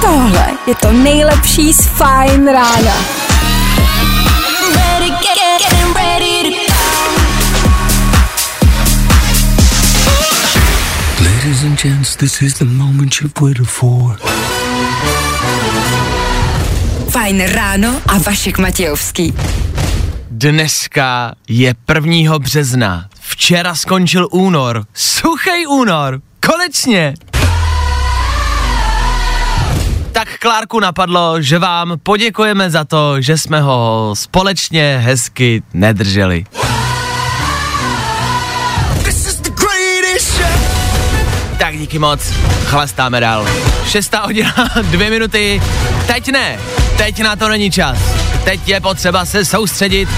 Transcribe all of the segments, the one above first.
Tohle je to nejlepší z Fajn rána. Ladies and gents, this is the moment you've waited for. Fajn ráno a Vašek Matějovský. Dneska je 1. března. Včera skončil únor. Suchý únor. Konečně. Tak Klárku napadlo, že vám poděkujeme za to, že jsme ho společně hezky nedrželi. Tak díky moc, chlastáme dál. Šestá hodina, dvě minuty. Teď ne, teď na to není čas. Teď je potřeba se soustředit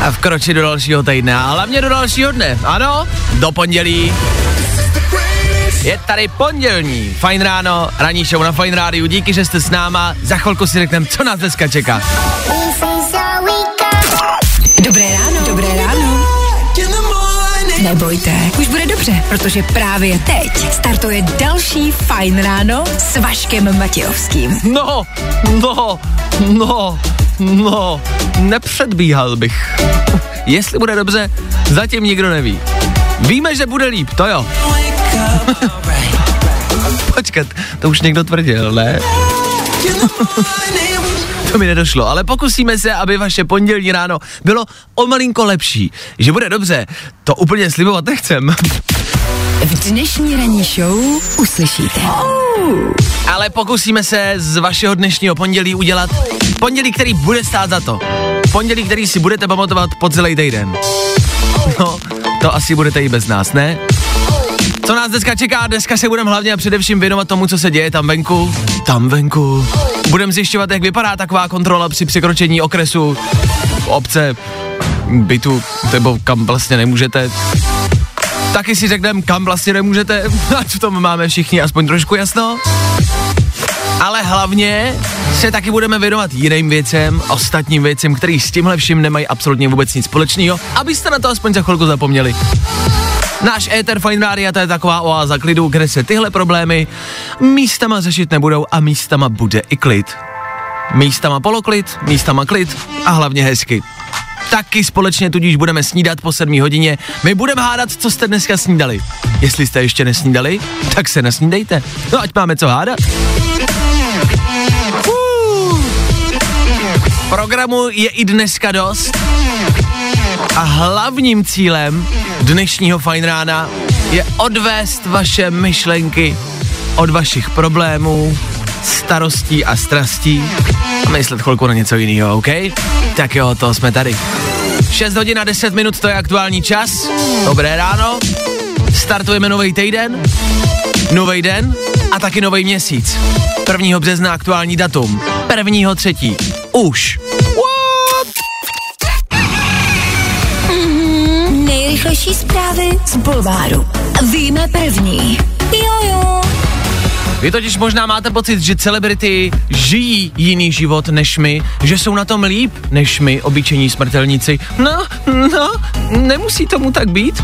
a vkročit do dalšího týdne. A hlavně do dalšího dne. Ano, do pondělí. Je tady pondělní Fajn ráno, ranní show na Fajn rádiu. Díky, že jste s náma. Za chvilku si řekneme, co nás dneska čeká. Dobré ráno. Dobré ráno. Nebojte, už bude dobře, protože právě teď startuje další Fajn ráno s Vaškem Matějovským. No, no, no, no, nepředbíhal bych. Jestli bude dobře, zatím nikdo neví. Víme, že bude líp, to jo. Počkat, to už někdo tvrdil, ne? to mi nedošlo, ale pokusíme se, aby vaše pondělní ráno bylo o malinko lepší. Že bude dobře, to úplně slibovat nechcem. V dnešní ranní show uslyšíte. Ale pokusíme se z vašeho dnešního pondělí udělat pondělí, který bude stát za to. Pondělí, který si budete pamatovat po celý týden. No, to asi budete i bez nás, ne? Co nás dneska čeká? Dneska se budeme hlavně a především věnovat tomu, co se děje tam venku. Tam venku. Budeme zjišťovat, jak vypadá taková kontrola při překročení okresu obce, bytu, nebo kam vlastně nemůžete. Taky si řekneme, kam vlastně nemůžete, ať v tom máme všichni aspoň trošku jasno. Ale hlavně se taky budeme věnovat jiným věcem, ostatním věcem, který s tímhle vším nemají absolutně vůbec nic společného, abyste na to aspoň za chvilku zapomněli. Náš Ether Fine Radio to je taková oáza klidu, kde se tyhle problémy místama řešit nebudou a místama bude i klid. Místama poloklid, místama klid a hlavně hezky. Taky společně tudíž budeme snídat po 7 hodině. My budeme hádat, co jste dneska snídali. Jestli jste ještě nesnídali, tak se nasnídejte. No ať máme co hádat. Programu je i dneska dost. A hlavním cílem dnešního fajn rána je odvést vaše myšlenky od vašich problémů, starostí a strastí myslet chvilku na něco jiného, OK? Tak jo, to jsme tady. 6 hodin a 10 minut, to je aktuální čas. Dobré ráno. Startujeme nový týden, nový den a taky nový měsíc. 1. března aktuální datum. 1. třetí. Už. Nejrychlejší zprávy z Bulváru. Víme první. Jojo. Vy totiž možná máte pocit, že celebrity žijí jiný život než my, že jsou na tom líp než my, obyčejní smrtelníci. No, no, nemusí tomu tak být.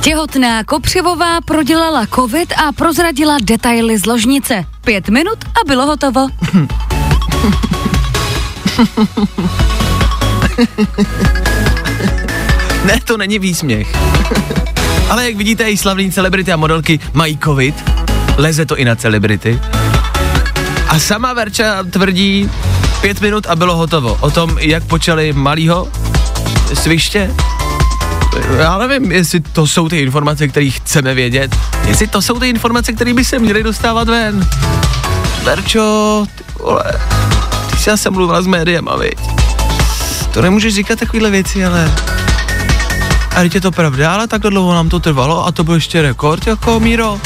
Těhotná Kopřivová prodělala covid a prozradila detaily z ložnice. Pět minut a bylo hotovo. Ne, to není výsměch. Ale jak vidíte, i slavní celebrity a modelky mají covid. Leze to i na celebrity. A sama Verča tvrdí pět minut a bylo hotovo. O tom, jak počali malýho sviště. Já nevím, jestli to jsou ty informace, které chceme vědět. Jestli to jsou ty informace, které by se měly dostávat ven. Verčo, ty vole, ty jsi asi mluvila s médiem, viď? To nemůžeš říkat takovéhle věci, ale... A je to pravda, ale tak dlouho nám to trvalo a to byl ještě rekord, jako Míro.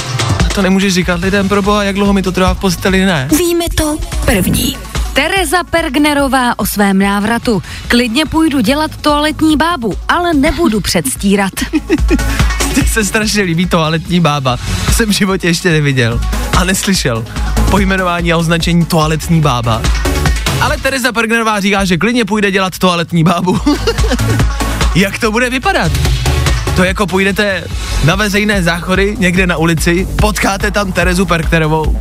To nemůžeš říkat lidem, pro boha, jak dlouho mi to trvá v posteli, ne? Víme to první. Tereza Pergnerová o svém návratu. Klidně půjdu dělat toaletní bábu, ale nebudu předstírat. Mně se strašně líbí toaletní bába. To jsem v životě ještě neviděl a neslyšel. Pojmenování a označení toaletní bába. Ale Tereza Pergnerová říká, že klidně půjde dělat toaletní bábu. Jak to bude vypadat? To jako půjdete na veřejné záchody někde na ulici, potkáte tam Terezu Perkterovou,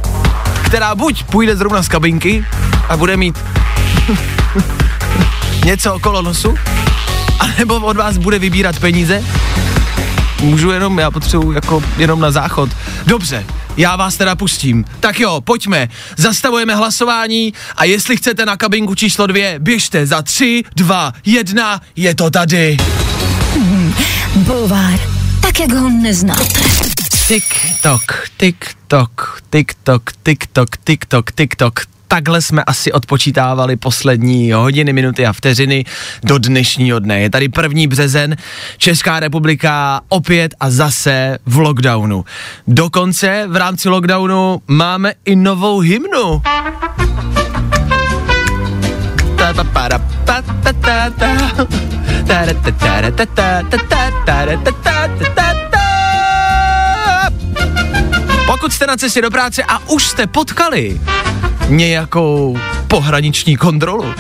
která buď půjde zrovna z kabinky a bude mít něco okolo nosu, anebo od vás bude vybírat peníze. Můžu jenom, já potřebuji jako jenom na záchod. Dobře, já vás teda pustím. Tak jo, pojďme. Zastavujeme hlasování a jestli chcete na kabinku číslo dvě, běžte za tři, dva, jedna, je to tady. Bulvár, tak jak ho neznáte. TikTok, TikTok, TikTok, TikTok, TikTok, TikTok. Takhle jsme asi odpočítávali poslední hodiny, minuty a vteřiny do dnešního dne. Je tady první březen, Česká republika opět a zase v lockdownu. Dokonce v rámci lockdownu máme i novou hymnu. Pokud jste na cestě do práce a už jste potkali nějakou pohraniční kontrolu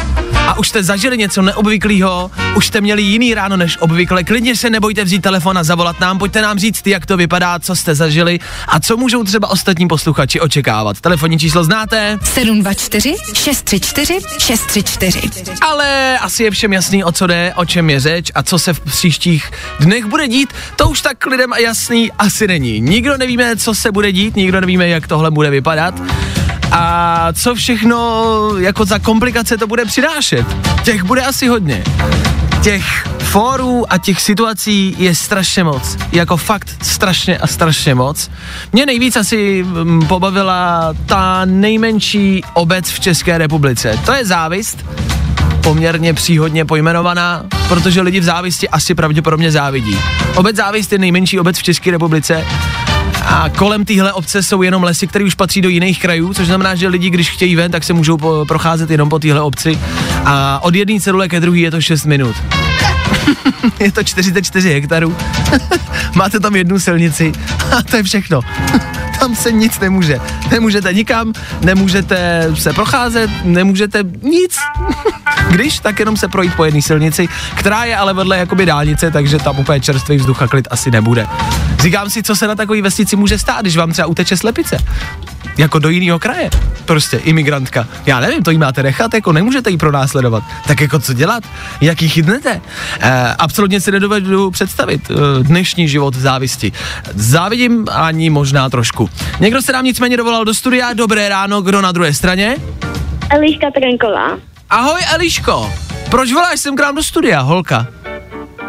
a už jste zažili něco neobvyklého, už jste měli jiný ráno než obvykle, klidně se nebojte vzít telefon a zavolat nám, pojďte nám říct, jak to vypadá, co jste zažili a co můžou třeba ostatní posluchači očekávat. Telefonní číslo znáte? 724 634 634. Ale asi je všem jasný, o co jde, o čem je řeč a co se v příštích dnech bude dít, to už tak lidem jasný asi není. Nikdo nevíme, co se bude dít, nikdo nevíme, jak tohle bude vypadat a co všechno jako za komplikace to bude přinášet. Těch bude asi hodně. Těch fórů a těch situací je strašně moc. Jako fakt strašně a strašně moc. Mě nejvíc asi mm, pobavila ta nejmenší obec v České republice. To je závist, poměrně příhodně pojmenovaná, protože lidi v závisti asi pravděpodobně závidí. Obec závist je nejmenší obec v České republice a kolem téhle obce jsou jenom lesy, které už patří do jiných krajů, což znamená, že lidi, když chtějí ven, tak se můžou po, procházet jenom po téhle obci. A od jedné celule ke druhé je to 6 minut. je to 44 hektarů. Máte tam jednu silnici a to je všechno. Tam se nic nemůže. Nemůžete nikam, nemůžete se procházet, nemůžete nic. Když, tak jenom se projít po jedné silnici, která je ale vedle jakoby dálnice, takže tam úplně čerstvý vzduch a klid asi nebude. Říkám si, co se na takové vesnici může stát, když vám třeba uteče slepice jako do jiného kraje. Prostě imigrantka. Já nevím, to jí máte nechat, jako nemůžete jí pronásledovat. Tak jako co dělat? Jak ji chytnete? E, absolutně si nedovedu představit e, dnešní život v závisti. Závidím ani možná trošku. Někdo se nám nicméně dovolal do studia. Dobré ráno, kdo na druhé straně? Eliška Trenková. Ahoj Eliško. Proč voláš sem k nám do studia, holka?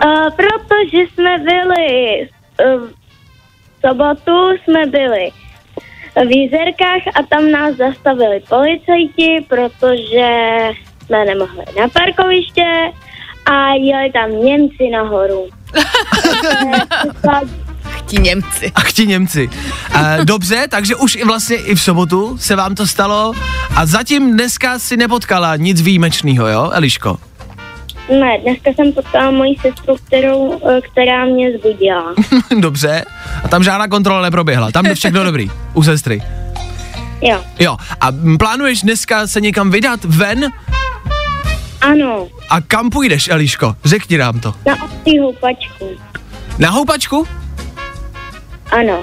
Uh, protože jsme byli uh, v sobotu jsme byli v Jizerkách a tam nás zastavili policajti, protože jsme nemohli na parkoviště a jeli tam Němci nahoru. Ti Němci. Ach ti Němci. E, dobře, takže už i vlastně i v sobotu se vám to stalo a zatím dneska si nepotkala nic výjimečného, jo, Eliško? Ne, dneska jsem potkala moji sestru, kterou, eh, která mě zbudila. Dobře. A tam žádná kontrola neproběhla. Tam je všechno dobrý. U sestry. Jo, Jo. A plánuješ dneska se někam vydat ven? ano, A kam půjdeš, Eliško? Řekni nám to. na houpačku. Na houpačku? Ano,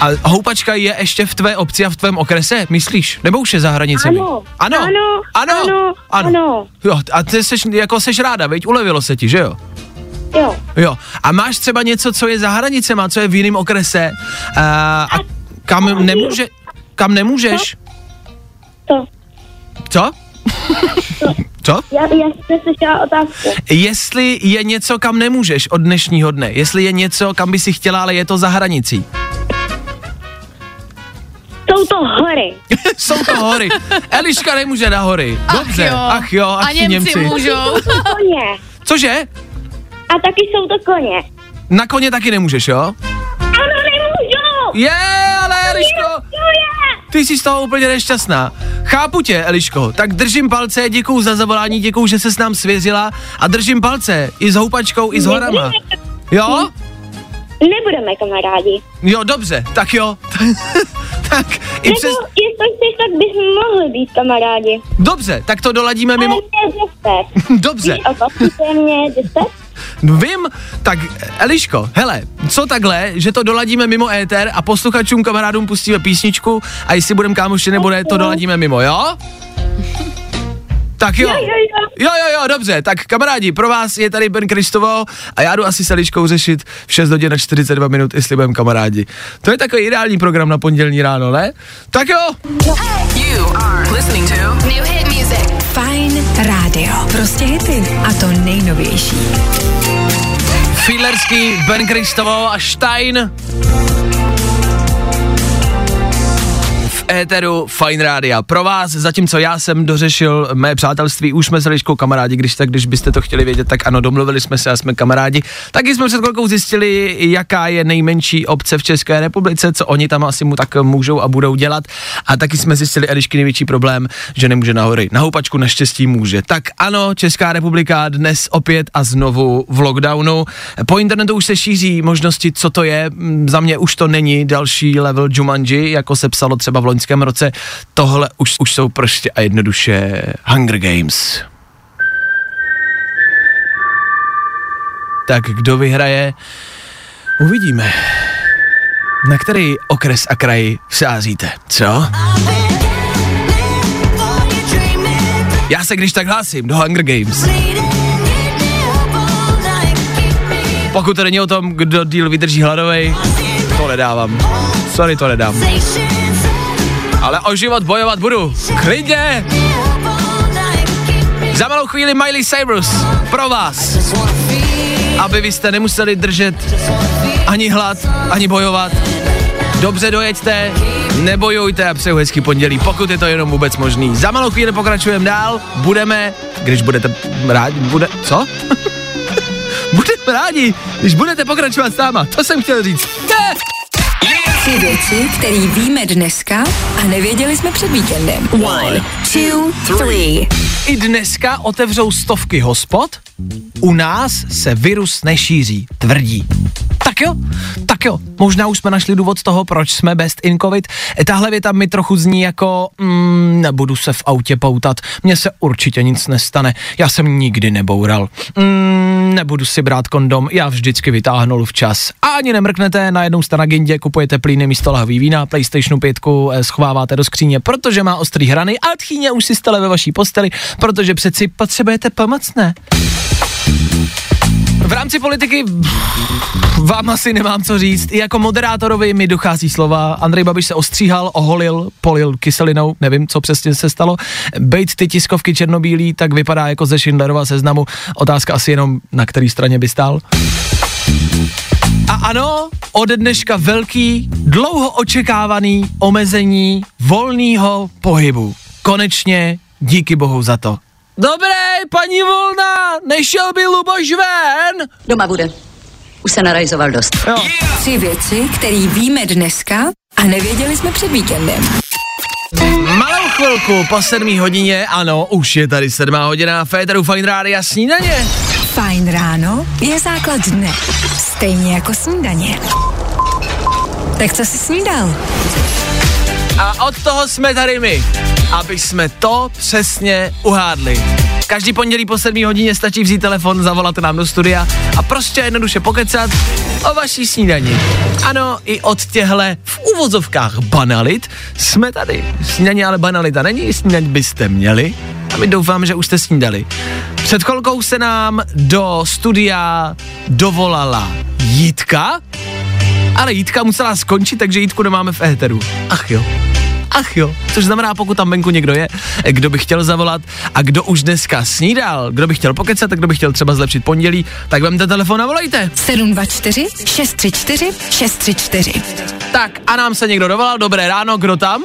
A houpačka je ještě v tvé obci a v tvém okrese, myslíš? Nebo už je za hranicemi? Ano, Ano. ano, Ano. ano, ano. Jo, a ty seš, jako seš ráda, veď? Ulevilo se ti, že jo? jo. Jo. A máš třeba něco, co je za hranicema, co je v jiném okrese a, a kam nemůže, kam nemůžeš? To. Co? Co? Já, já jsem slyšela otázku. Jestli je něco, kam nemůžeš od dnešního dne, jestli je něco, kam by si chtěla, ale je to za hranicí. Jsou to hory. Jsou to hory. Eliška nemůže na hory. Dobře. Ach jo. Ach jo, ach A ti Němci, Němci. můžou. Koně. Cože? A taky jsou to koně. Na koně taky nemůžeš, jo? Ano, nemůžu. Je, je. Ty jsi z toho úplně nešťastná. Chápu tě, Eliško, tak držím palce, děkuju za zavolání, děkuju, že se s nám svěřila a držím palce i s houpačkou, i s horama. Jo? Nebudeme kamarádi. Jo, dobře, tak jo. tak i přes... Nebo jestli chceš, tak bychom mohli být kamarádi. Dobře, tak to doladíme Ale mimo... deset. Dobře, Víš, o mě? Vím, tak Eliško, hele, co takhle, že to doladíme mimo éter a posluchačům, kamarádům pustíme písničku a jestli budeme kámoši nebude, to doladíme mimo, jo? Tak jo. Jo, jo, jo. Jo, jo, jo, dobře, tak kamarádi, pro vás je tady Ben Kristovo a já jdu asi s Eliškou řešit v 6 hodin a 42 minut, jestli budeme kamarádi. To je takový ideální program na pondělní ráno, ne? Tak jo, You Fajn rádio. Prostě hity. A to nejnovější. Fiedlerský, Ben Kristovo a Stein. Éteru Fine Rádia. Pro vás, zatímco já jsem dořešil mé přátelství, už jsme s Eliškou kamarádi, když tak, když byste to chtěli vědět, tak ano, domluvili jsme se a jsme kamarádi. Taky jsme před chvilkou zjistili, jaká je nejmenší obce v České republice, co oni tam asi mu tak můžou a budou dělat. A taky jsme zjistili Elišky největší problém, že nemůže na hory. Na houpačku naštěstí může. Tak ano, Česká republika dnes opět a znovu v lockdownu. Po internetu už se šíří možnosti, co to je. Za mě už to není další level Jumanji, jako se psalo třeba v loňském roce. Tohle už, už jsou prostě a jednoduše Hunger Games. Tak kdo vyhraje, uvidíme. Na který okres a kraj sázíte, co? Já se když tak hlásím do Hunger Games. Pokud to není o tom, kdo díl vydrží hladovej, to nedávám. Sorry, to nedám. Ale o život bojovat budu. Klidně! Za malou chvíli Miley Cyrus pro vás. Aby vy jste nemuseli držet ani hlad, ani bojovat. Dobře dojeďte, nebojujte a přeju hezký pondělí, pokud je to jenom vůbec možný. Za malou chvíli pokračujeme dál, budeme, když budete rádi, bude, co? budeme rádi, když budete pokračovat s náma, to jsem chtěl říct. Ne! Tři věci, které víme dneska a nevěděli jsme před víkendem. One, two, three. I dneska otevřou stovky hospod, u nás se virus nešíří, tvrdí. Tak jo, tak jo, možná už jsme našli důvod toho, proč jsme best in covid. Tahle věta mi trochu zní jako, mm, nebudu se v autě poutat, mně se určitě nic nestane, já jsem nikdy neboural. Mm, nebudu si brát kondom, já vždycky vytáhnul včas. A ani nemrknete, najednou jste na gindě, kupujete plíny místo lahví vína, PlayStationu 5 eh, schováváte do skříně, protože má ostrý hrany a tchýně už si stele ve vaší posteli, protože přeci potřebujete pomoc, ne? V rámci politiky vám asi nemám co říct. I jako moderátorovi mi dochází slova. Andrej Babiš se ostříhal, oholil, polil kyselinou, nevím, co přesně se stalo. Bejt ty tiskovky černobílý, tak vypadá jako ze Schindlerova seznamu. Otázka asi jenom, na který straně by stál. A ano, ode dneška velký, dlouho očekávaný omezení volného pohybu. Konečně díky bohu za to. Dobré, paní Volna, nešel by Luboš ven? Doma bude. Už se narajzoval dost. Jo. Tři věci, které víme dneska a nevěděli jsme před víkendem. Malou chvilku po sedmý hodině, ano, už je tady sedmá hodina, Féteru Fine Rádia snídaně. Fajn ráno je základ dne. Stejně jako snídaně. Tak co jsi snídal? A od toho jsme tady my, aby jsme to přesně uhádli. Každý pondělí po 7 hodině stačí vzít telefon, zavolat nám do studia a prostě jednoduše pokecat o vaší snídani. Ano, i od těhle v uvozovkách banalit jsme tady. Snídaně ale banalita není, snídaň byste měli a my doufám, že už jste snídali. Před chvilkou se nám do studia dovolala Jitka, ale Jitka musela skončit, takže Jitku nemáme v éteru. Ach jo. Ach jo, což znamená, pokud tam venku někdo je, kdo by chtěl zavolat a kdo už dneska snídal, kdo by chtěl pokecat, tak kdo by chtěl třeba zlepšit pondělí, tak vemte telefon a volejte. 724 634 634. Tak a nám se někdo dovolal, dobré ráno, kdo tam?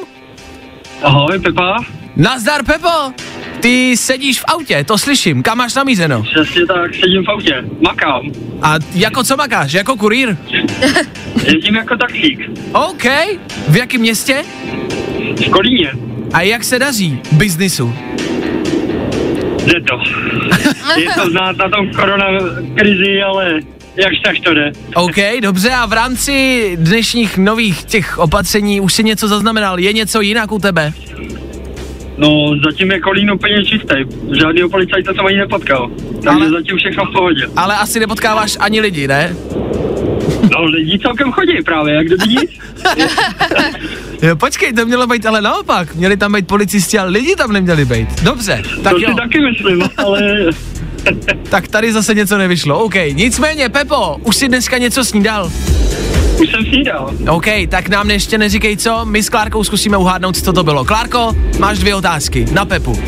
Ahoj, Pepa. Nazdar Pepo, ty sedíš v autě, to slyším, kam máš namířeno? Přesně tak, sedím v autě, makám. A jako co makáš, jako kurýr? Jezdím jako taxík. OK, v jakém městě? V Kolíně. A jak se daří biznisu? Jde to. Je to znát na tom korona krizi, ale jakž tak to jde. OK, dobře, a v rámci dnešních nových těch opatření už si něco zaznamenal, je něco jinak u tebe? No, zatím je Kolín úplně čistý. Žádného policajta jsem ani nepotkal. Takže Ale- Ale... zatím všechno v pohodě. Ale asi nepotkáváš ani lidi, ne? No, lidi celkem chodí právě, jak kdyby nic. Jo, počkej, to mělo být ale naopak. Měli tam být policisti, ale lidi tam neměli být. Dobře, tak to jo. si taky myslím, ale Tak tady zase něco nevyšlo. OK, nicméně, Pepo, už si dneska něco snídal. Už jsem snídal. OK, tak nám ještě neříkej co, my s Klárkou zkusíme uhádnout, co to bylo. Klárko, máš dvě otázky na Pepu.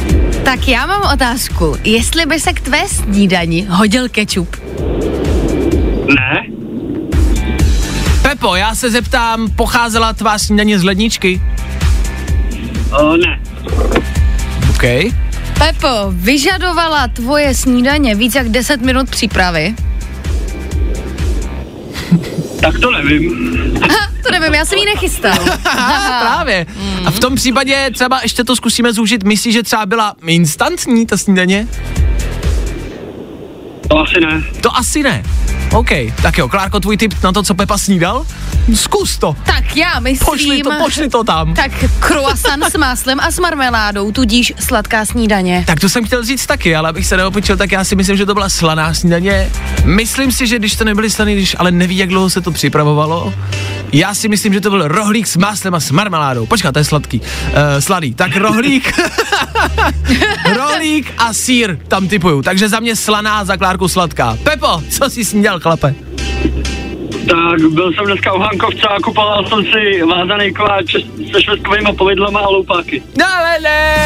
Tak já mám otázku. Jestli by se k tvé snídani hodil kečup? Ne? Pepo, já se zeptám, pocházela tvá snídaně z ledničky? O, ne. OK. Pepo, vyžadovala tvoje snídaně víc jak 10 minut přípravy? Tak to nevím. Ha, to nevím, já jsem ji nechystal. Aha, právě. A v tom případě třeba ještě to zkusíme zúžit. Myslíš, že třeba byla instantní ta snídaně? To asi ne. To asi ne. OK, tak jo, Klárko, tvůj tip na to, co Pepa snídal? Zkus to. Tak já myslím... Pošli to, pošli to tam. Tak croissant s máslem a s marmeládou, tudíž sladká snídaně. Tak to jsem chtěl říct taky, ale abych se neopičil, tak já si myslím, že to byla slaná snídaně. Myslím si, že když to nebyly slaný, když ale neví, jak dlouho se to připravovalo. Já si myslím, že to byl rohlík s máslem a s marmeládou. Počkat, to je sladký. Uh, sladý. Tak rohlík. rohlík a sír tam typuju. Takže za mě slaná, za Klárku sladká. Pepo, co jsi snídal, chlape? Tak byl jsem dneska u Hankovce a kupoval jsem si vázaný koláč se švestkovými povidlama a loupáky. Ale ne!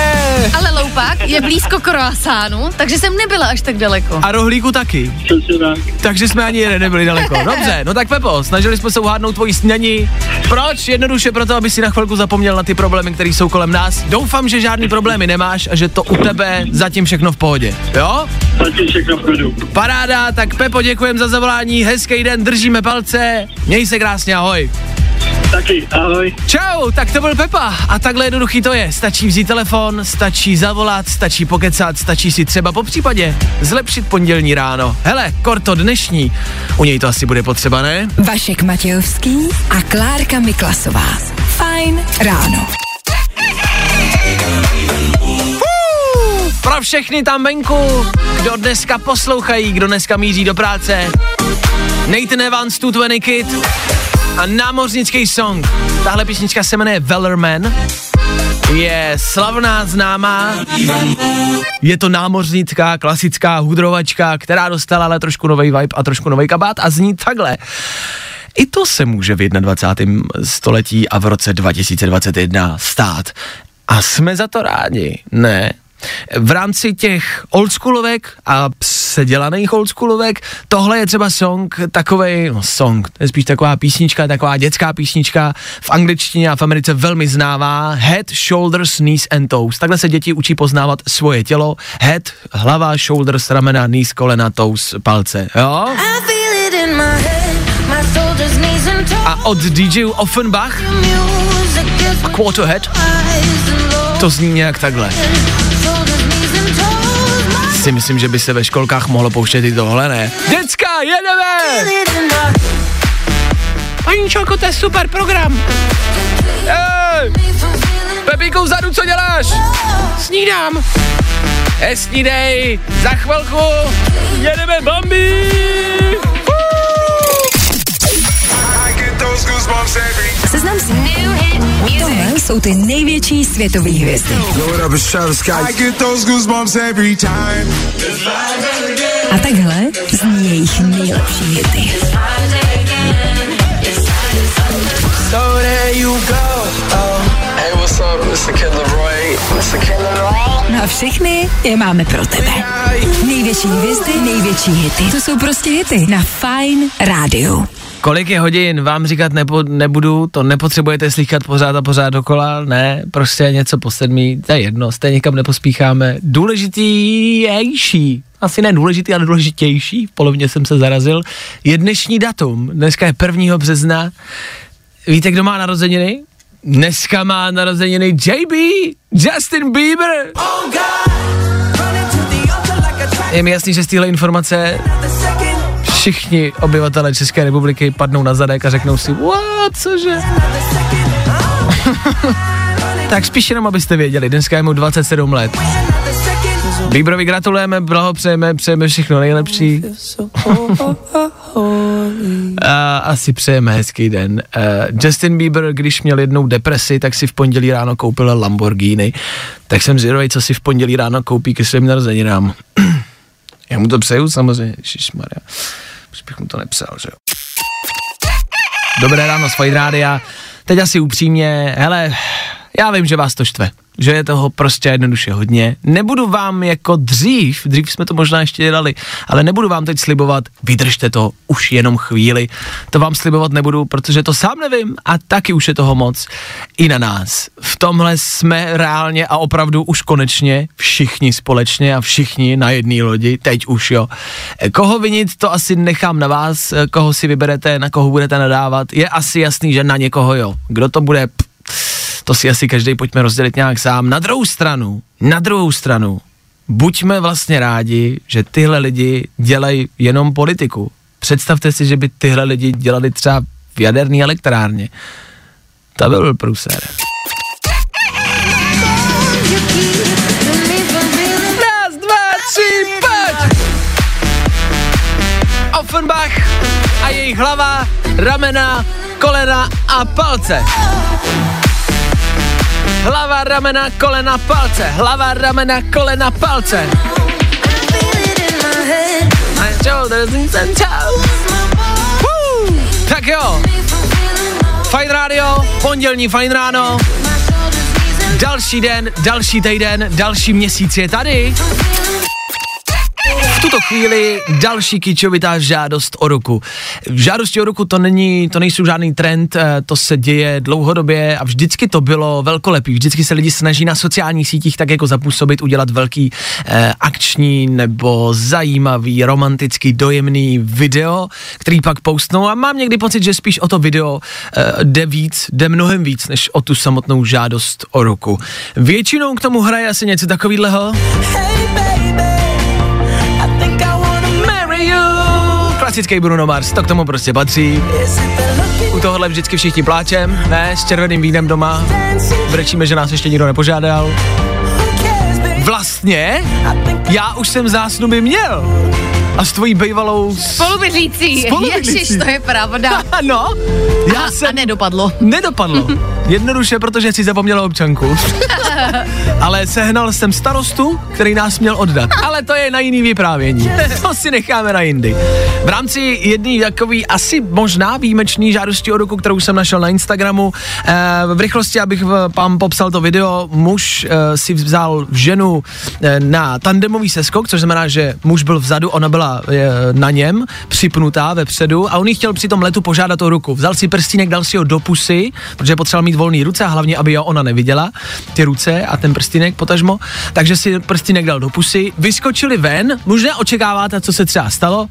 Ale loupák je blízko croissantu, takže jsem nebyla až tak daleko. A rohlíku taky. Přesně tak. Takže jsme ani jeden nebyli daleko. Dobře, no tak Pepo, snažili jsme se uhádnout tvoji snění. Proč? Jednoduše proto, aby si na chvilku zapomněl na ty problémy, které jsou kolem nás. Doufám, že žádný problémy nemáš a že to u tebe zatím všechno v pohodě. Jo? Zatím všechno v klidu. Paráda, tak Pepo, děkujem za zavolání, hezký den, držíme palce, měj se krásně, ahoj. Taky, ahoj. Čau, tak to byl Pepa a takhle jednoduchý to je. Stačí vzít telefon, stačí zavolat, stačí pokecat, stačí si třeba po případě zlepšit pondělní ráno. Hele, Korto dnešní, u něj to asi bude potřeba, ne? Vašek Matějovský a Klárka Miklasová. Fajn ráno. Pro všechny tam venku, kdo dneska poslouchají, kdo dneska míří do práce. Nathan Evans, 220 Kid a námořnický song. Tahle písnička se jmenuje Wellerman. Je slavná, známá. Je to námořnická, klasická hudrovačka, která dostala ale trošku nový vibe a trošku nový kabát a zní takhle. I to se může v 21. století a v roce 2021 stát. A jsme za to rádi, ne? V rámci těch oldschoolovek a předělaných oldschoolovek, tohle je třeba song, takovej, no song, to je spíš taková písnička, taková dětská písnička, v angličtině a v Americe velmi známá, head, shoulders, knees and toes. Takhle se děti učí poznávat svoje tělo, head, hlava, shoulders, ramena, knees, kolena, toes, palce, jo? A od DJ Offenbach a Quarterhead to zní nějak takhle. Si myslím, že by se ve školkách mohlo pouštět i tohle, ne? Děcka, jedeme! Paní Čolko, to je super program. Ej! Pepíku vzadu, co děláš? Snídám. E, snídej, za chvilku jedeme Bambi! Seznam si. Tohle jsou ty největší světové hvězdy. A takhle zní jejich nejlepší hity. So there you go. Hey, what's up? Mr. Kid Leroy. Mr. Kid Leroy. Na všechny je máme pro tebe. Největší hvězdy, největší hity. To jsou prostě hity na Fine Radio. Kolik je hodin, vám říkat nepo, nebudu, to nepotřebujete slychat pořád a pořád dokola, ne, prostě něco po sedmí, to je jedno, stejně nikam nepospícháme. Důležitější, asi ne důležitý, ale důležitější, v polovině jsem se zarazil, je dnešní datum, dneska je 1. března, víte, kdo má narozeniny? Dneska má narozeniny JB, Justin Bieber. Je mi jasný, že z téhle informace všichni obyvatelé České republiky padnou na zadek a řeknou si, what, cože? Tak spíš jenom, abyste věděli, dneska je mu 27 let. Bieberovi gratulujeme, blahopřejeme, přejeme všechno nejlepší. A asi přejeme hezký den. Uh, Justin Bieber, když měl jednou depresi, tak si v pondělí ráno koupil Lamborghini. Tak jsem zvědavý, co si v pondělí ráno koupí ke svým narozeninám. Já mu to přeju samozřejmě, Ježišmarja. Proč bych mu to nepsal, že jo? Dobré ráno z Fight Rádia. Teď asi upřímně, hele, já vím, že vás to štve, že je toho prostě jednoduše hodně. Nebudu vám jako dřív, dřív jsme to možná ještě dělali, ale nebudu vám teď slibovat, vydržte to už jenom chvíli. To vám slibovat nebudu, protože to sám nevím a taky už je toho moc i na nás. V tomhle jsme reálně a opravdu už konečně všichni společně a všichni na jedné lodi, teď už jo. Koho vinit, to asi nechám na vás, koho si vyberete, na koho budete nadávat. Je asi jasný, že na někoho jo. Kdo to bude, pff, to si asi každý pojďme rozdělit nějak sám. Na druhou stranu, na druhou stranu, buďme vlastně rádi, že tyhle lidi dělají jenom politiku. Představte si, že by tyhle lidi dělali třeba v jaderné elektrárně. To by byl průser. Raz, dva, tři, pojď! Offenbach a jejich hlava, ramena, kolena a palce. Hlava, ramena, kolena, palce. Hlava, ramena, kolena, palce. My shoulders and! Tak jo. Fajn rádio, pondělní fajn ráno. Další den, další týden, další měsíc je tady. Tuto chvíli další kýčovitá žádost o ruku. Žádosti o ruku to není, to nejsou žádný trend, eh, to se děje dlouhodobě a vždycky to bylo velkolepý. Vždycky se lidi snaží na sociálních sítích tak jako zapůsobit, udělat velký eh, akční nebo zajímavý, romantický, dojemný video, který pak postnou a mám někdy pocit, že spíš o to video eh, jde víc, jde mnohem víc, než o tu samotnou žádost o ruku. Většinou k tomu hraje asi něco takového. Marry Klasický Bruno Mars, to k tomu prostě patří. U tohohle vždycky všichni pláčem, ne, s červeným vínem doma. Brečíme, že nás ještě nikdo nepožádal. Vlastně, já už jsem zásnuby měl. A s tvojí bejvalou... Spolubydlící, Spolubydlící. ježiš, to je pravda. Ano, já a, jsem... a nedopadlo. Nedopadlo. Jednoduše, protože si zapomněla občanku. Ale sehnal jsem starostu, který nás měl oddat. Ale to je na jiný vyprávění. To si necháme na jindy. V rámci jedné takový asi možná výjimečný žádosti o ruku, kterou jsem našel na Instagramu, eh, v rychlosti, abych vám popsal to video, muž eh, si vzal ženu eh, na tandemový seskok, což znamená, že muž byl vzadu, ona byla eh, na něm, připnutá vepředu a on jí chtěl při tom letu požádat o ruku. Vzal si prstínek, dal si ho do pusy, protože potřeboval mít volné ruce a hlavně, aby jo ona neviděla, ty ruce a ten prstínek potažmo, takže si prstínek dal do pusy, vyskočili ven, možná očekáváte, co se třeba stalo,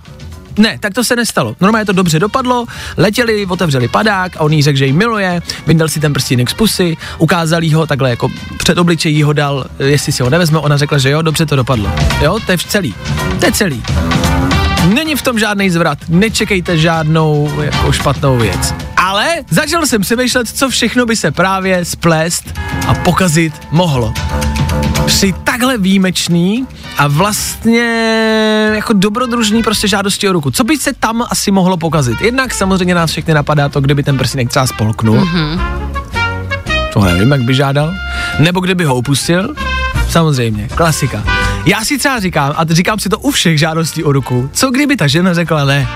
ne, tak to se nestalo. Normálně to dobře dopadlo, letěli, otevřeli padák a on jí řekl, že jí miluje, vyndal si ten prstínek z pusy, ukázal jí ho takhle jako před obličejí ho dal, jestli si ho nevezme, ona řekla, že jo, dobře to dopadlo. Jo, to je celý. To je celý. Není v tom žádný zvrat, nečekejte žádnou jako špatnou věc. Ale začal jsem přemýšlet, co všechno by se právě splést a pokazit mohlo. Při takhle výjimečný a vlastně jako dobrodružný prostě žádosti o ruku. Co by se tam asi mohlo pokazit? Jednak samozřejmě nás všechny napadá to, kdyby ten prsínek třeba spolknul. Mm-hmm. To nevím, jak by žádal. Nebo kdyby ho opustil. Samozřejmě, klasika. Já si třeba říkám, a říkám si to u všech žádostí o ruku, co kdyby ta žena řekla ne.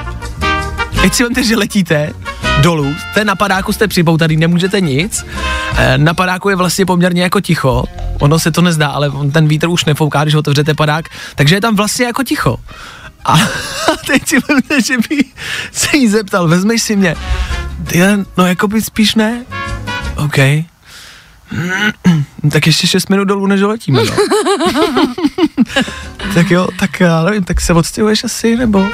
Teď si vemte, že letíte dolů, ten na padáku jste připoutaný, nemůžete nic, e, na padáku je vlastně poměrně jako ticho, ono se to nezdá, ale ten vítr už nefouká, když otevřete padák, takže je tam vlastně jako ticho. A teď si vemte, že by se jí zeptal, vezmeš si mě, ty, no jako by spíš ne, OK, tak ještě 6 minut dolů, než letíme, no. tak jo, tak já nevím, tak se odstěhuješ asi, nebo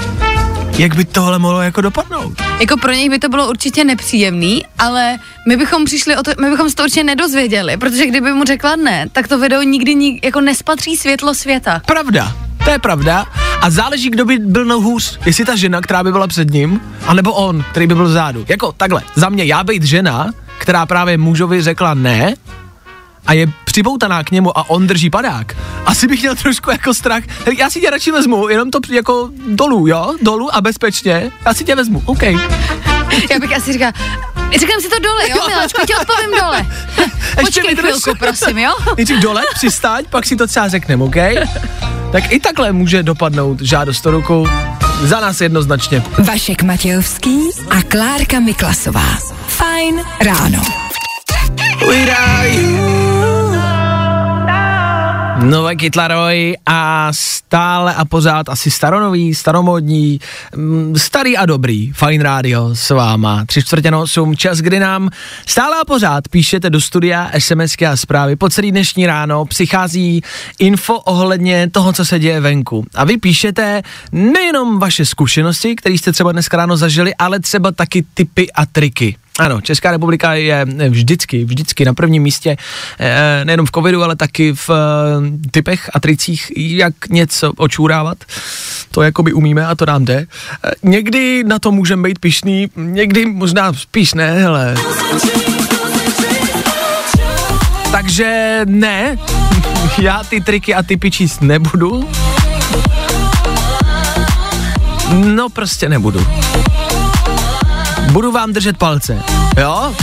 jak by tohle mohlo jako dopadnout? Jako pro něj by to bylo určitě nepříjemný, ale my bychom přišli o to, my bychom se to určitě nedozvěděli, protože kdyby mu řekla ne, tak to video nikdy nik, jako nespatří světlo světa. Pravda, to je pravda. A záleží, kdo by byl hůř. Jestli ta žena, která by byla před ním, anebo on, který by byl vzadu. Jako takhle, za mě, já být žena, která právě mužovi řekla ne, a je připoutaná k němu a on drží padák, asi bych měl trošku jako strach. Já si tě radši vezmu, jenom to jako dolů, jo? Dolů a bezpečně. Já si tě vezmu, OK. Já bych asi říkala, říkám si to dole, jo, miláčku, tě odpovím dole. Počkej vydrž. chvilku, prosím, jo? Nejdřív dole, přistaň, pak si to třeba řekneme, OK? Tak i takhle může dopadnout žádost o ruku. Za nás jednoznačně. Vašek Matějovský a Klárka Miklasová. Fajn ráno. Nové Kytlaroj a stále a pořád asi staronový, staromodní, mm, starý a dobrý, fajn rádio s váma. Tři čtvrtě osm, čas, kdy nám stále a pořád píšete do studia SMSky a zprávy. Po celý dnešní ráno přichází info ohledně toho, co se děje venku. A vy píšete nejenom vaše zkušenosti, které jste třeba dneska ráno zažili, ale třeba taky typy a triky. Ano, Česká republika je vždycky, vždycky na prvním místě, eh, nejenom v covidu, ale taky v eh, typech a tricích, jak něco očůrávat. To jakoby umíme a to nám jde. Eh, Někdy na to můžeme být pišný, někdy možná spíš ne, hele. Takže ne, já ty triky a typy číst nebudu. No prostě nebudu. Budu vám držet palce, jo?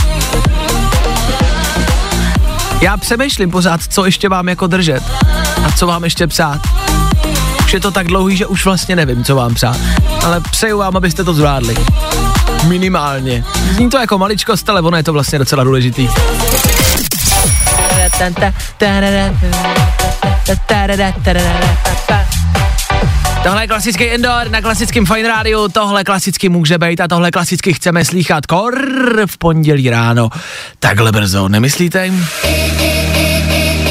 Já přemýšlím pořád, co ještě vám jako držet a co vám ještě psát. Už je to tak dlouhý, že už vlastně nevím, co vám psát. Ale přeju vám, abyste to zvládli. Minimálně. Zní to jako maličkost, ale ono je to vlastně docela důležitý. Tohle je klasický indoor na klasickém Fine Rádiu, tohle klasicky může být a tohle klasicky chceme slýchat kor v pondělí ráno. Takhle brzo, nemyslíte?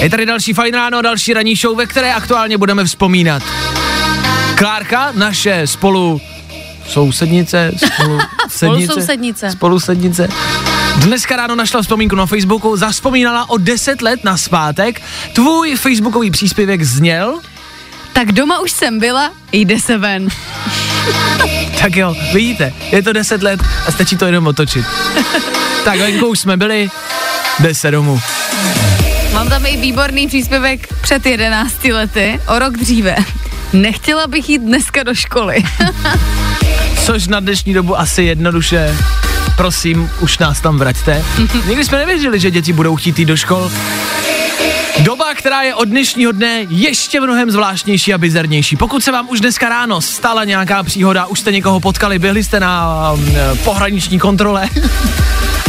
Je tady další Fine Ráno, další ranní show, ve které aktuálně budeme vzpomínat. Klárka, naše spolu sousednice, spolu sednice, Spolusousednice. spolusednice. Dneska ráno našla vzpomínku na Facebooku, zaspomínala o 10 let na zpátek. Tvůj facebookový příspěvek zněl, Tak doma už jsem byla, jde se ven. Tak jo, vidíte, je to 10 let a stačí to jenom otočit. tak venku už jsme byli, jde se domů. Mám tam i výborný příspěvek před 11 lety, o rok dříve. Nechtěla bych jít dneska do školy. Což na dnešní dobu asi jednoduše, prosím, už nás tam vraťte. Nikdy jsme nevěřili, že děti budou chtít jít do škol. Doba, která je od dnešního dne ještě mnohem zvláštnější a bizarnější. Pokud se vám už dneska ráno stala nějaká příhoda, už jste někoho potkali, byli jste na um, pohraniční kontrole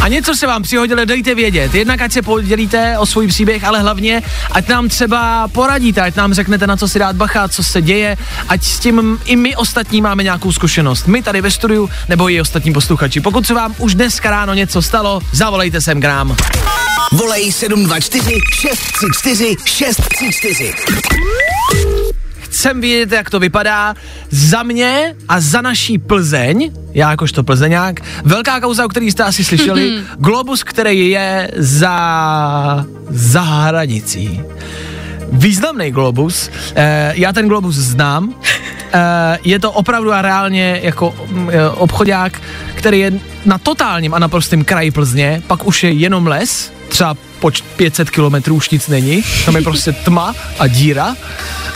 a něco se vám přihodilo, dejte vědět. Jednak ať se podělíte o svůj příběh, ale hlavně ať nám třeba poradíte, ať nám řeknete, na co si dát bacha, co se děje, ať s tím i my ostatní máme nějakou zkušenost. My tady ve studiu nebo i ostatní posluchači. Pokud se vám už dneska ráno něco stalo, zavolejte sem k nám. Volej 724 634 634. Chcem vědět, jak to vypadá. Za mě a za naší Plzeň, já jakožto Plzeňák, velká kauza, o který jste asi slyšeli, globus, který je za, za hranicí. Významný globus, eh, já ten globus znám, eh, je to opravdu a reálně jako eh, obchodák, který je na totálním a naprostém kraji Plzně, pak už je jenom les, třeba po č- 500 kilometrů už nic není, tam je prostě tma a díra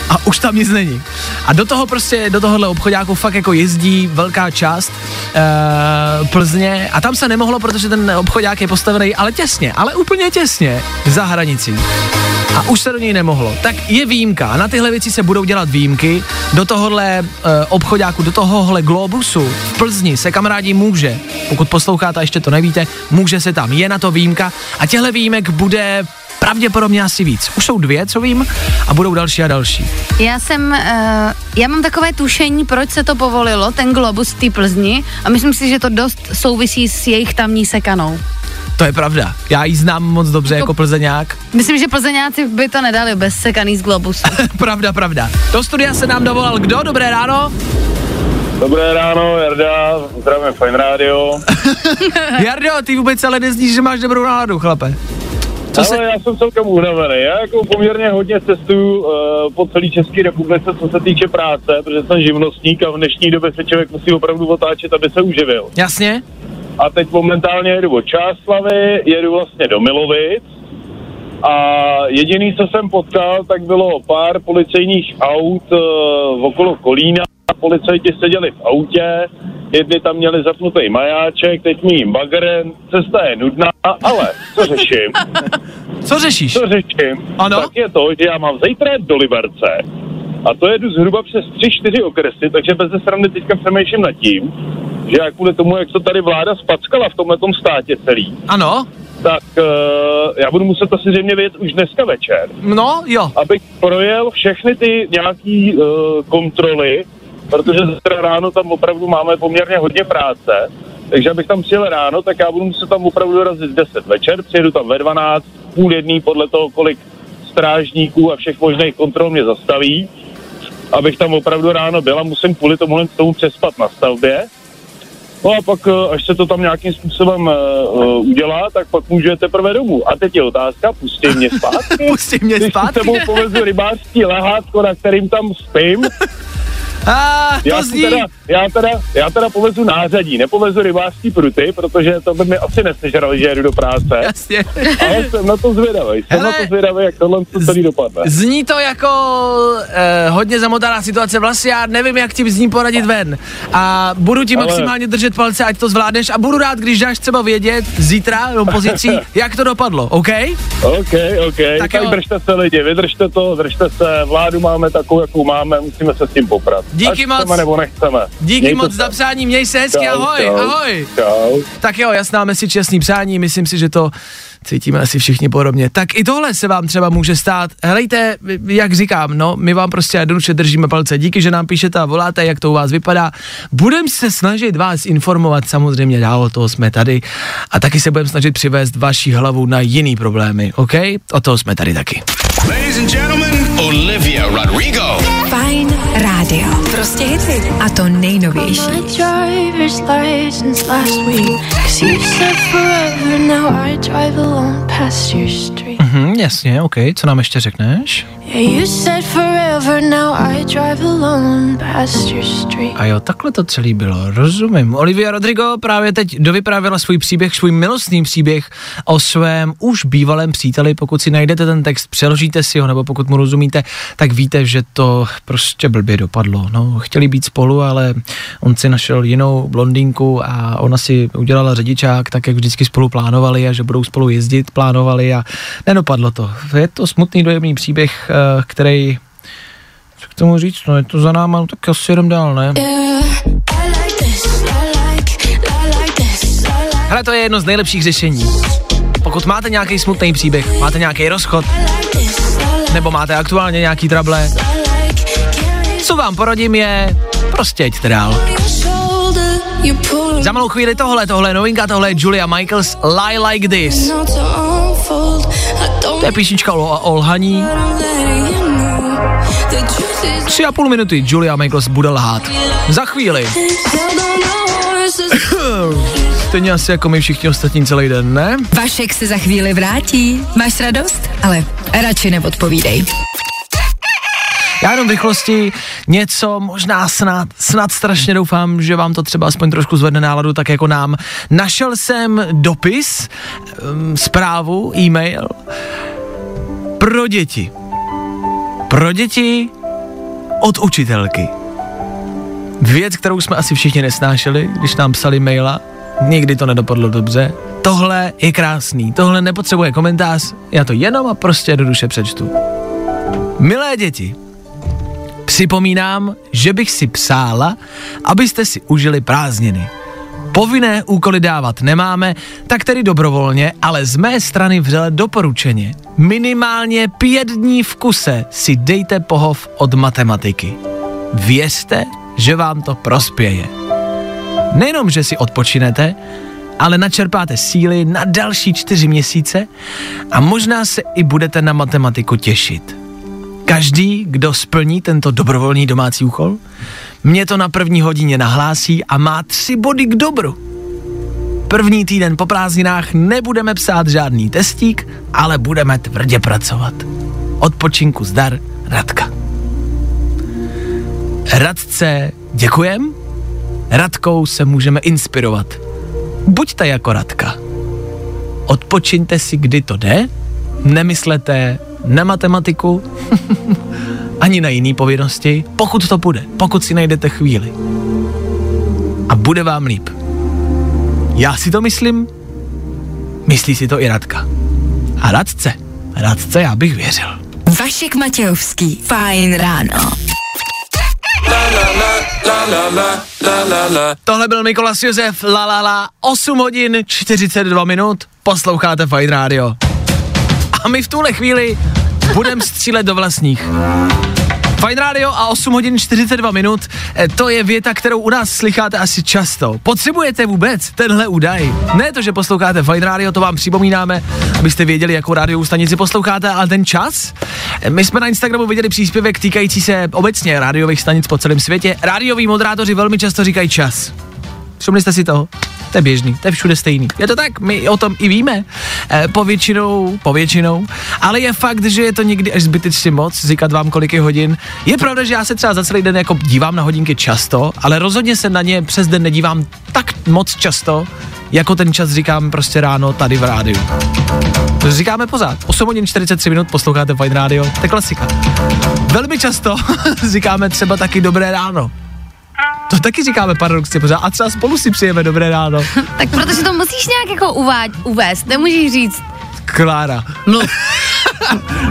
a už tam nic není. A do toho prostě, do tohohle obchodáku fakt jako jezdí velká část uh, Plzně a tam se nemohlo, protože ten obchodák je postavený, ale těsně, ale úplně těsně za hranicí. A už se do něj nemohlo. Tak je výjimka. A na tyhle věci se budou dělat výjimky. Do tohohle uh, obchodáku, do tohohle globusu v Plzni se kamarádi může, pokud posloucháte a ještě to nevíte, může se tam. Je na to výjimka. A těchto výjimek bude pravděpodobně asi víc. Už jsou dvě, co vím, a budou další a další. Já jsem, uh, já mám takové tušení, proč se to povolilo, ten globus v té Plzni a myslím si, že to dost souvisí s jejich tamní sekanou. To je pravda. Já ji znám moc dobře jako plzeňák. Myslím, že plzeňáci by to nedali bez sekaný z globusu. pravda, pravda. Do studia se nám dovolal kdo? Dobré ráno. Dobré ráno, Jarda, zdravím Fine Radio. Jardo, ty vůbec ale nezníš, že máš dobrou náladu, chlape. Co Ale se... já jsem celkem unavený. Já jako poměrně hodně cestuju uh, po celé České republice, co se týče práce, protože jsem živnostník a v dnešní době se člověk musí opravdu otáčet, aby se uživil. Jasně? A teď momentálně jedu od Čáslavy, jedu vlastně do Milovic A jediný, co jsem potkal, tak bylo pár policejních aut uh, okolo Kolína. Policajti seděli v autě, jedni tam měli zapnutý majáček, teď jim bagren, cesta je nudná, ale co řeším? Co řešíš? Co řeším? Ano? Tak je to, že já mám zítra do Liberce a to jedu zhruba přes 3-4 okresy, takže bez strany teďka přemýšlím nad tím, že já kvůli tomu, jak to tady vláda spackala v tomhle státě celý, Ano? tak uh, já budu muset asi zřejmě vědět už dneska večer, No, jo. abych projel všechny ty nějaký uh, kontroly, protože zítra ráno tam opravdu máme poměrně hodně práce, takže abych tam přijel ráno, tak já budu muset tam opravdu dorazit v 10 večer, přijedu tam ve 12, půl jedný podle toho, kolik strážníků a všech možných kontrol mě zastaví, abych tam opravdu ráno byl a musím kvůli tomu, tomu přespat na stavbě. No a pak, eh, až se to tam nějakým způsobem uh, udělá, tak pak můžu teprve domů. A teď je otázka, pustí mě zpátky. Pustí mě Když zpátky. s sebou povezu rybářský lehátko, na kterým tam spím. A to Já, zní... teda, já, teda, já teda povezu nářadí, nepovezu rybářský pruty, protože to by mi asi nesežrali, že jedu do práce. Jasně. Ale jsem na to zvědavý. Jsem Hele, na to zvědavý, jak tohle to celý dopadne. Zní to jako eh, hodně zamotaná situace, vlastně já nevím, jak ti z ní poradit ven. A budu ti Ale- maximálně držet palce, ať to zvládneš a budu rád, když dáš třeba vědět zítra do pozicí, jak to dopadlo, OK? OK, OK, Tak tak, jo. tak držte se lidi, vydržte to, držte se, vládu máme takovou, jakou máme, musíme se s tím poprat. Díky Ať moc. Chceme nebo nechceme. Díky Mějte moc se. za přání, měj se hezky, Čau, ahoj, čau. ahoj. Čau. Tak jo, jasná message, jasný přání, myslím si, že to cítíme asi všichni podobně. Tak i tohle se vám třeba může stát. Helejte, jak říkám, no, my vám prostě jednoduše držíme palce. Díky, že nám píšete a voláte, jak to u vás vypadá. Budeme se snažit vás informovat, samozřejmě dál od toho jsme tady. A taky se budeme snažit přivést vaši hlavu na jiný problémy, OK? O toho jsme tady taky. Ladies and gentlemen, Olivia Rodrigo. Fajn rádio. Prostě hity. A to nejnovější. driver's license last week. Cause you said forever, now I drive alone past your street. Mhm, jasně, OK. Co nám ještě řekneš? Yeah, you said forever, now I drive alone past your street. A jo, takhle to celý bylo, rozumím. Olivia Rodrigo právě teď dovyprávěla svůj příběh, svůj milostný příběh o svém už bývalém příteli. Pokud si najdete ten text, přeložíte si ho, nebo pokud mu rozumíte, tak víte, že to prostě blbě dopadlo. No, chtěli být spolu, ale on si našel jinou blondýnku a ona si udělala řidičák, tak jak vždycky spolu plánovali a že budou spolu jezdit, plánovali a nedopadlo to. Je to smutný dojemný příběh, eh, který co k tomu říct, no je to za náma, no tak asi jdem dál, ne? Hele, to je jedno z nejlepších řešení. Pokud máte nějaký smutný příběh, máte nějaký rozchod, nebo máte aktuálně nějaký trable, co vám poradím je, prostě jďte dál. Za malou chvíli tohle, tohle je novinka, tohle je Julia Michaels Lie Like This. to je písnička o, o lhaní. Tři a půl minuty Julia Michaels bude lhát. Za chvíli. Stejně asi jako my všichni ostatní celý den, ne? Vašek se za chvíli vrátí. Máš radost? Ale radši neodpovídej. Já jenom v rychlosti něco, možná snad, snad strašně doufám, že vám to třeba aspoň trošku zvedne náladu, tak jako nám. Našel jsem dopis, um, zprávu, e-mail pro děti. Pro děti od učitelky. Věc, kterou jsme asi všichni nesnášeli, když nám psali maila. Nikdy to nedopadlo dobře. Tohle je krásný, tohle nepotřebuje komentář, já to jenom a prostě do duše přečtu. Milé děti, Připomínám, že bych si psála, abyste si užili prázdniny. Povinné úkoly dávat nemáme, tak tedy dobrovolně, ale z mé strany vřele doporučeně. Minimálně pět dní v kuse si dejte pohov od matematiky. Věřte, že vám to prospěje. Nejenom, že si odpočinete, ale načerpáte síly na další čtyři měsíce a možná se i budete na matematiku těšit. Každý, kdo splní tento dobrovolný domácí úkol, mě to na první hodině nahlásí a má tři body k dobru. První týden po prázdninách nebudeme psát žádný testík, ale budeme tvrdě pracovat. Odpočinku zdar, Radka. Radce, děkujem. Radkou se můžeme inspirovat. Buďte jako Radka. Odpočiňte si, kdy to jde, nemyslete na matematiku, ani na jiné povinnosti, pokud to bude, pokud si najdete chvíli. A bude vám líp. Já si to myslím, myslí si to i Radka. A Radce, Radce já bych věřil. Vašek Matějovský. Fajn ráno. Tohle byl Mikolas Josef, la la la, 8 hodin 42 minut, posloucháte Fine Radio. A my v tuhle chvíli budeme střílet do vlastních. Fine Radio a 8 hodin 42 minut, eh, to je věta, kterou u nás slycháte asi často. Potřebujete vůbec tenhle údaj? Ne to, že posloucháte Fine Radio, to vám připomínáme, abyste věděli, jakou rádiovou stanici posloucháte, ale ten čas? Eh, My jsme na Instagramu viděli příspěvek týkající se obecně rádiových stanic po celém světě. Rádioví moderátoři velmi často říkají čas. Všimli jste si toho? To je běžný, to je všude stejný. Je to tak, my o tom i víme. E, povětšinou, povětšinou. Ale je fakt, že je to někdy až zbytečně moc, říkat vám, kolik je hodin. Je pravda, že já se třeba za celý den jako dívám na hodinky často, ale rozhodně se na ně přes den nedívám tak moc často, jako ten čas říkám prostě ráno tady v rádiu. To říkáme pořád. 8 hodin 43 minut posloucháte Fine Radio, to je klasika. Velmi často říkáme třeba taky dobré ráno. To taky říkáme paradoxně pořád. A třeba spolu si přijeme dobré ráno. Tak protože to musíš nějak jako uvád, uvést, nemůžeš říct, Klára. mluv.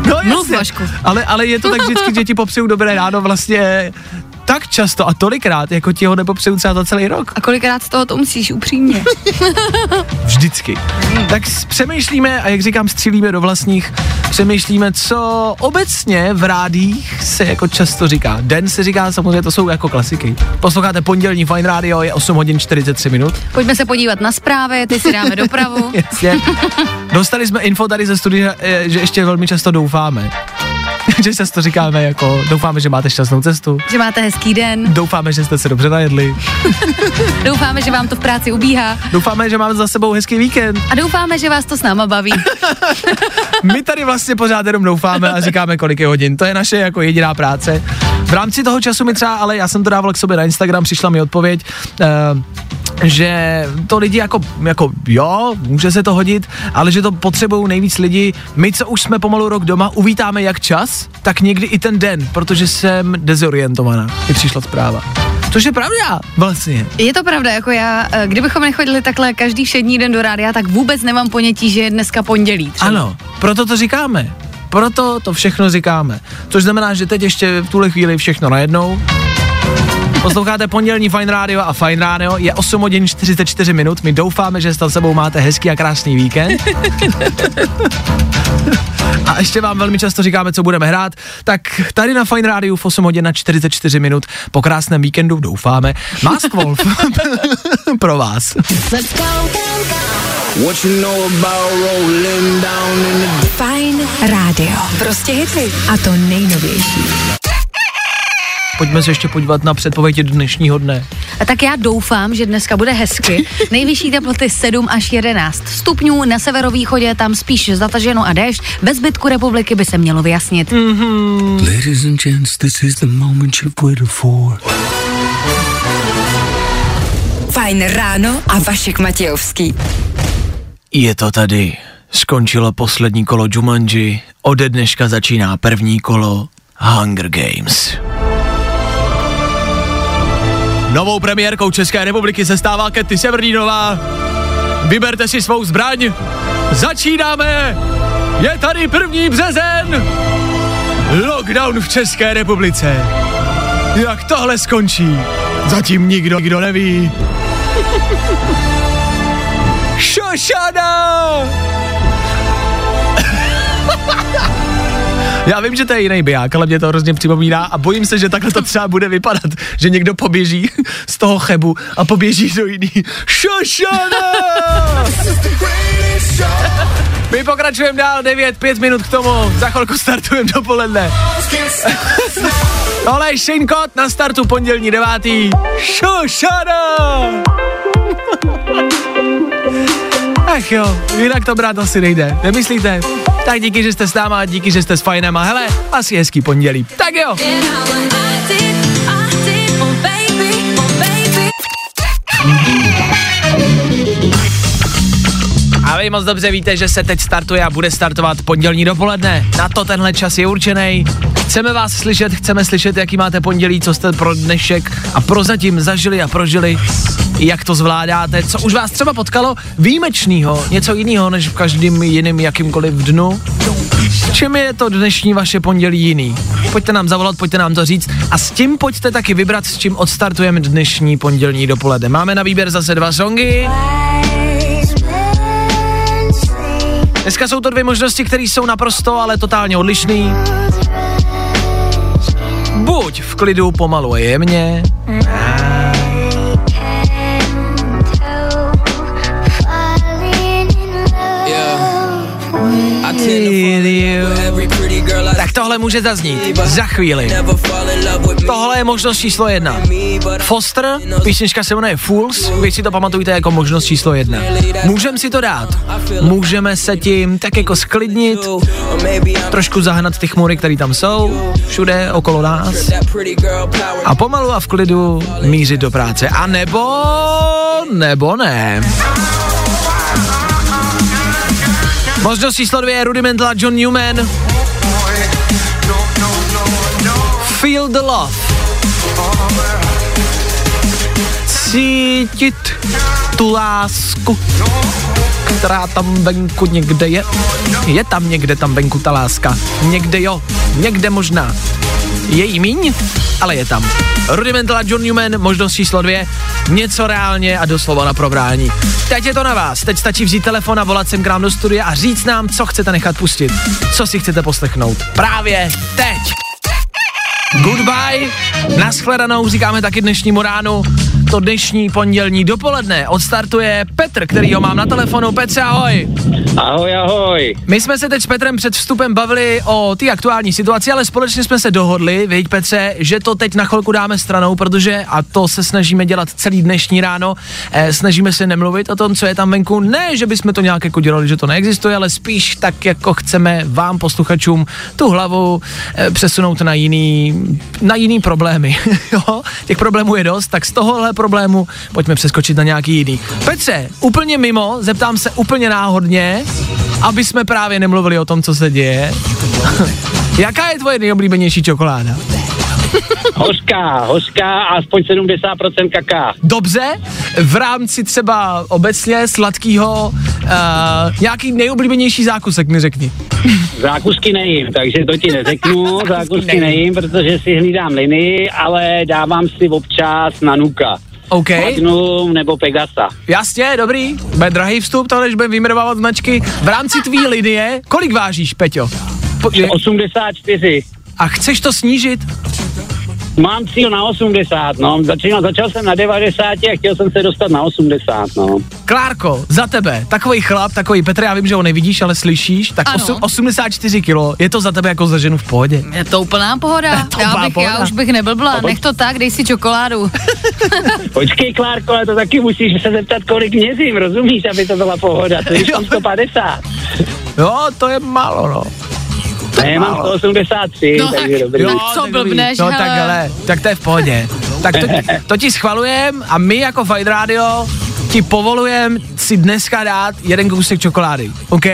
No Mluv, jasně. Vašku. Ale, ale je to tak vždycky, že ti popřeju dobré ráno vlastně tak často a tolikrát, jako ti ho nepopřeju třeba za celý rok. A kolikrát z toho to musíš upřímně. Vždycky. Tak přemýšlíme a jak říkám, střílíme do vlastních, přemýšlíme, co obecně v rádích se jako často říká. Den se říká, samozřejmě to jsou jako klasiky. Posloucháte pondělní Fine Radio, je 8 hodin 43 minut. Pojďme se podívat na zprávy, ty si dáme dopravu. Jasně. Dostali jsme info tady ze studia, eh, že ještě velmi často doufáme. že často říkáme jako, doufáme, že máte šťastnou cestu. že máte hezký den, Doufáme, že jste se dobře najedli. doufáme, že vám to v práci ubíhá Doufáme, že máme za sebou hezký víkend. a doufáme, že vás to s náma baví. My tady vlastně pořád jenom doufáme a říkáme, kolik je hodin. To je naše jako jediná práce. V rámci toho času mi třeba, ale já jsem to dával k sobě na Instagram, přišla mi odpověď, uh, že to lidi jako, jako jo, může se to hodit, ale že to potřebují nejvíc lidi. My, co už jsme pomalu rok doma, uvítáme jak čas, tak někdy i ten den, protože jsem dezorientovaná. Mi přišla zpráva. Což je pravda, vlastně. Je to pravda, jako já, eh, kdybychom nechodili takhle každý všední den do rádia, tak vůbec nemám ponětí, že je dneska pondělí. Třeba. Ano, proto to říkáme. Proto to všechno říkáme. Což znamená, že teď ještě v tuhle chvíli všechno najednou. Posloucháte pondělní Fine Radio a Fine Radio je 8 hodin 44 minut. My doufáme, že s sebou máte hezký a krásný víkend. A ještě vám velmi často říkáme, co budeme hrát. Tak tady na Fine Radio v 8 hodin na 44 minut po krásném víkendu doufáme. Mask Wolf pro vás. What you know about rolling down in the Fajn rádio. Prostě hity. A to nejnovější. Pojďme se ještě podívat na předpověď dnešního dne. A tak já doufám, že dneska bude hezky. Nejvyšší teploty 7 až 11 stupňů, na severovýchodě tam spíš zataženo a déšť, ve zbytku republiky by se mělo vyjasnit. Ladies and gents, this is the moment you've waited for. Fajn ráno a Vašek Matějovský. Je to tady. Skončilo poslední kolo Jumanji, ode dneška začíná první kolo Hunger Games. Novou premiérkou České republiky se stává Ketty Severnínová. Vyberte si svou zbraň. Začínáme! Je tady první březen! Lockdown v České republice. Jak tohle skončí? Zatím nikdo, nikdo neví. Šošana! Já vím, že to je jiný biják, ale mě to hrozně připomíná a bojím se, že takhle to třeba bude vypadat, že někdo poběží z toho chebu a poběží do jiný. Šošana! My pokračujeme dál, 9, 5 minut k tomu, za chvilku startujeme dopoledne. Tohle je Shane Cott na startu pondělní 9. Šošana! Ach jo, jinak to brát asi nejde, nemyslíte? Tak díky, že jste s náma, díky, že jste s fajnem a hele, asi hezký pondělí. Tak jo. A vy moc dobře víte, že se teď startuje a bude startovat pondělní dopoledne. Na to tenhle čas je určený. Chceme vás slyšet, chceme slyšet, jaký máte pondělí, co jste pro dnešek a prozatím zažili a prožili, jak to zvládáte, co už vás třeba potkalo výjimečného, něco jiného než v každým jiným jakýmkoliv dnu. V čem je to dnešní vaše pondělí jiný? Pojďte nám zavolat, pojďte nám to říct a s tím pojďte taky vybrat, s čím odstartujeme dnešní pondělní dopoledne. Máme na výběr zase dva songy. Dneska jsou to dvě možnosti, které jsou naprosto, ale totálně odlišný. Buď v klidu pomalu a jemně, tak tohle může zaznít. Za chvíli. Tohle je možnost číslo jedna. Foster, písnička se jmenuje Fools, vy si to pamatujte jako možnost číslo jedna. Můžeme si to dát. Můžeme se tím tak jako sklidnit, trošku zahnat ty chmury, které tam jsou, všude okolo nás. A pomalu a v klidu mířit do práce. A nebo, nebo ne. Možnost číslo dvě je Rudimental John Newman. Feel the love. Cítit tu lásku, která tam venku někde je. Je tam někde tam venku ta láska. Někde jo, někde možná. Je jí míň, ale je tam. Rudimental a John Newman, možnost číslo dvě, něco reálně a doslova na probrání. Teď je to na vás, teď stačí vzít telefon a volat sem k nám do studia a říct nám, co chcete nechat pustit, co si chcete poslechnout. Právě teď. Goodbye, naschledanou říkáme taky dnešnímu ránu. To dnešní pondělní dopoledne odstartuje Petr, který ho mám na telefonu. Petře, ahoj. Ahoj, ahoj. My jsme se teď s Petrem před vstupem bavili o té aktuální situaci, ale společně jsme se dohodli, viď Petře, že to teď na chvilku dáme stranou, protože, a to se snažíme dělat celý dnešní ráno, eh, snažíme se nemluvit o tom, co je tam venku. Ne, že bychom to nějak jako dělali, že to neexistuje, ale spíš tak, jako chceme vám, posluchačům, tu hlavu eh, přesunout na jiný, na jiný problémy. jo? Těch problémů je dost, tak z tohohle problému pojďme přeskočit na nějaký jiný. Petře, úplně mimo, zeptám se úplně náhodně, aby jsme právě nemluvili o tom, co se děje. Jaká je tvoje nejoblíbenější čokoláda? Hořká, hořká a aspoň 70% kaká. Dobře, v rámci třeba obecně sladkého, uh, nějaký nejoblíbenější zákusek mi řekni. Zákusky nejím, takže to ti neřeknu, zákusky nejím, protože si hlídám linii, ale dávám si občas na nuka. OK. Magnum nebo Pegasa. Jasně, dobrý. Bude drahý vstup, to než budeme vymrvávat značky. V rámci tvý linie, kolik vážíš, Peťo? Po, 84. a chceš to snížit? Mám cíl na 80, no. Začal, začal jsem na 90 a chtěl jsem se dostat na 80, no. Klárko, za tebe, takový chlap, takový Petr, já vím, že ho nevidíš, ale slyšíš, tak Ano. osu, 84 kilo, je to za tebe jako za ženu v pohodě. Je to úplná pohoda. to já, bych, pohoda. já už bych neblbla. Nech to tak, dej si čokoládu. Počkej, Klárko, ale to taky musíš se zeptat, kolik měřím, rozumíš, aby to byla pohoda. To je 150. Jo, to je málo, no. Ne, mám 183, No takže tak- dobrý. tak co tak dobrý. blbneš, No tak hele, tak to je v pohodě. Tak to, ti- to ti schvalujem a my jako Fight Radio ti povolujem si dneska dát jeden kousek čokolády, OK?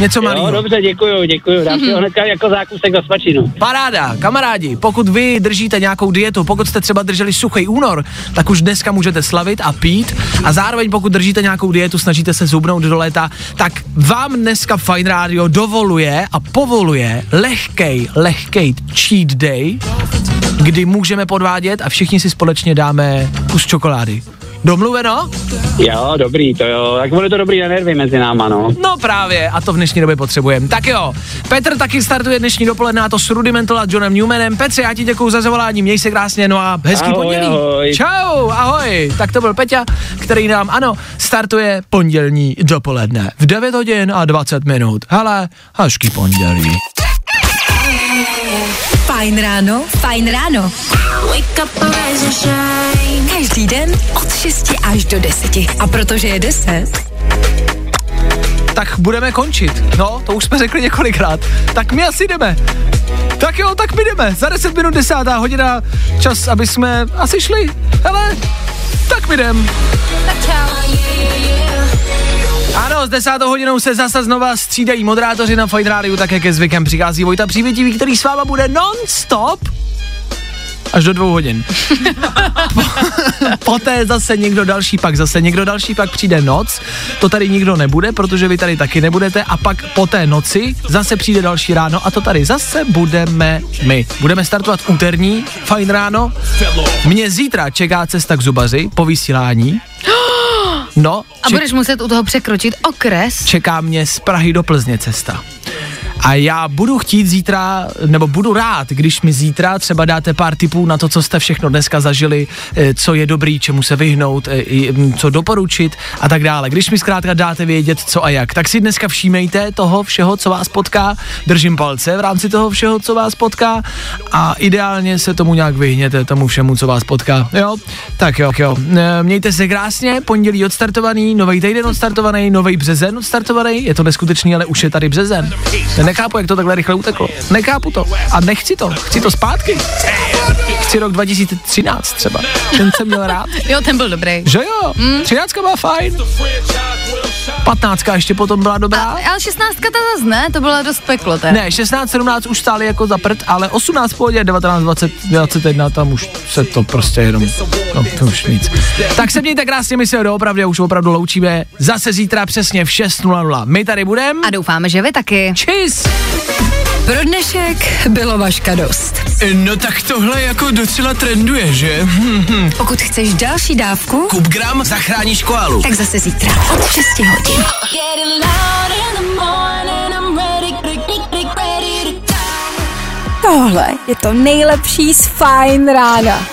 Něco Jo, malého. dobře, děkuju, děkuju. Dám si ho hnedka jako zákusek za svačinu. Paráda, kamarádi, pokud vy držíte nějakou dietu, pokud jste třeba drželi suchý únor, tak už dneska můžete slavit a pít a zároveň pokud držíte nějakou dietu, snažíte se zubnout do léta, tak vám dneska Fine Radio dovoluje a povoluje lehkej, lehkej cheat day, kdy můžeme podvádět a všichni si společně dáme kus čokolády. Domluveno? Jo, dobrý, to jo. Tak bude to dobrý na nervy mezi náma, no. No právě, a to v dnešní době potřebujeme. Tak jo, Petr taky startuje dnešní dopoledne a to s Rudimental a Johnem Newmanem. Petře, já ti děkuju za zavolání, měj se krásně, no a hezký Ahoj, pondělí. ahoj. Čau, ahoj. Tak to byl Peťa, který nám, ano, startuje pondělní dopoledne v 9 hodin a 20 minut. Hele, hezký pondělí. Fajn ráno, fajn ráno. Každý den od 6 až do 10. A protože je 10, Tak budeme končit. No, to už jsme řekli několikrát. Tak my asi jdeme. Tak jo, tak my jdeme. Za 10 minut 10. hodina čas, aby jsme asi šli. Hele, tak my jdem. Tak čau. Ano, s desátou hodinou se zase znova střídají moderátoři na Fight Radio, tak jak je zvykem přichází Vojta Přívětivý, který s váma bude non-stop až do dvou hodin. Poté zase někdo další, pak zase někdo další, pak přijde noc, to tady nikdo nebude, protože vy tady taky nebudete a pak po té noci zase přijde další ráno a to tady zase budeme my. Budeme startovat úterní, fajn ráno. Mě zítra čeká cesta k zubaři po vysílání. No, A budeš muset u toho překročit okres. čeká mě z Prahy do Plzně cesta. A já budu chtít zítra, nebo budu rád, když mi zítra třeba dáte pár tipů na to, co jste všechno dneska zažili, eh, co je dobrý, čemu se vyhnout, eh, mm, co doporučit a tak dále. Když mi zkrátka dáte vědět, co a jak, tak si dneska všímejte toho všeho, co vás potká. Držím palce v rámci toho všeho, co vás potká a ideálně se tomu nějak vyhněte, tomu všemu, co vás potká. Jo? Tak jo, jo. Eh, Mějte se krásně, pondělí odstartovaný, nový týden odstartovaný, nový březen odstartovaný, je to neskutečný, ale už je tady březen. Nechápu, jak to takhle rychle uteklo. Nechápu to. A nechci to. Chci to zpátky. Chci rok 2013 třeba. Ten jsem měl rád. Jo, ten byl dobrý. Že jo? Mm. 13 byla fajn. 15 ještě potom byla dobrá. A, ale 16 ta zase ne, to bylo dost peklo teda. Ne, 16, 17 už stály jako za prd, ale 18 v pohodě, 19, 20, 21, tam už se to prostě jenom, no to už nic. Tak se mějte krásně, my se doopravdy už opravdu loučíme. Zase zítra přesně v 6.00. My tady budeme. A doufáme, že vy taky. Čis! Pro dnešek bylo vaška dost. No tak tohle jako docela trenduje, že? Pokud chceš další dávku, Kup gram, zachráníš koalu. tak zase zítra od 6 hodin. Tohle je to nejlepší z Fine rána.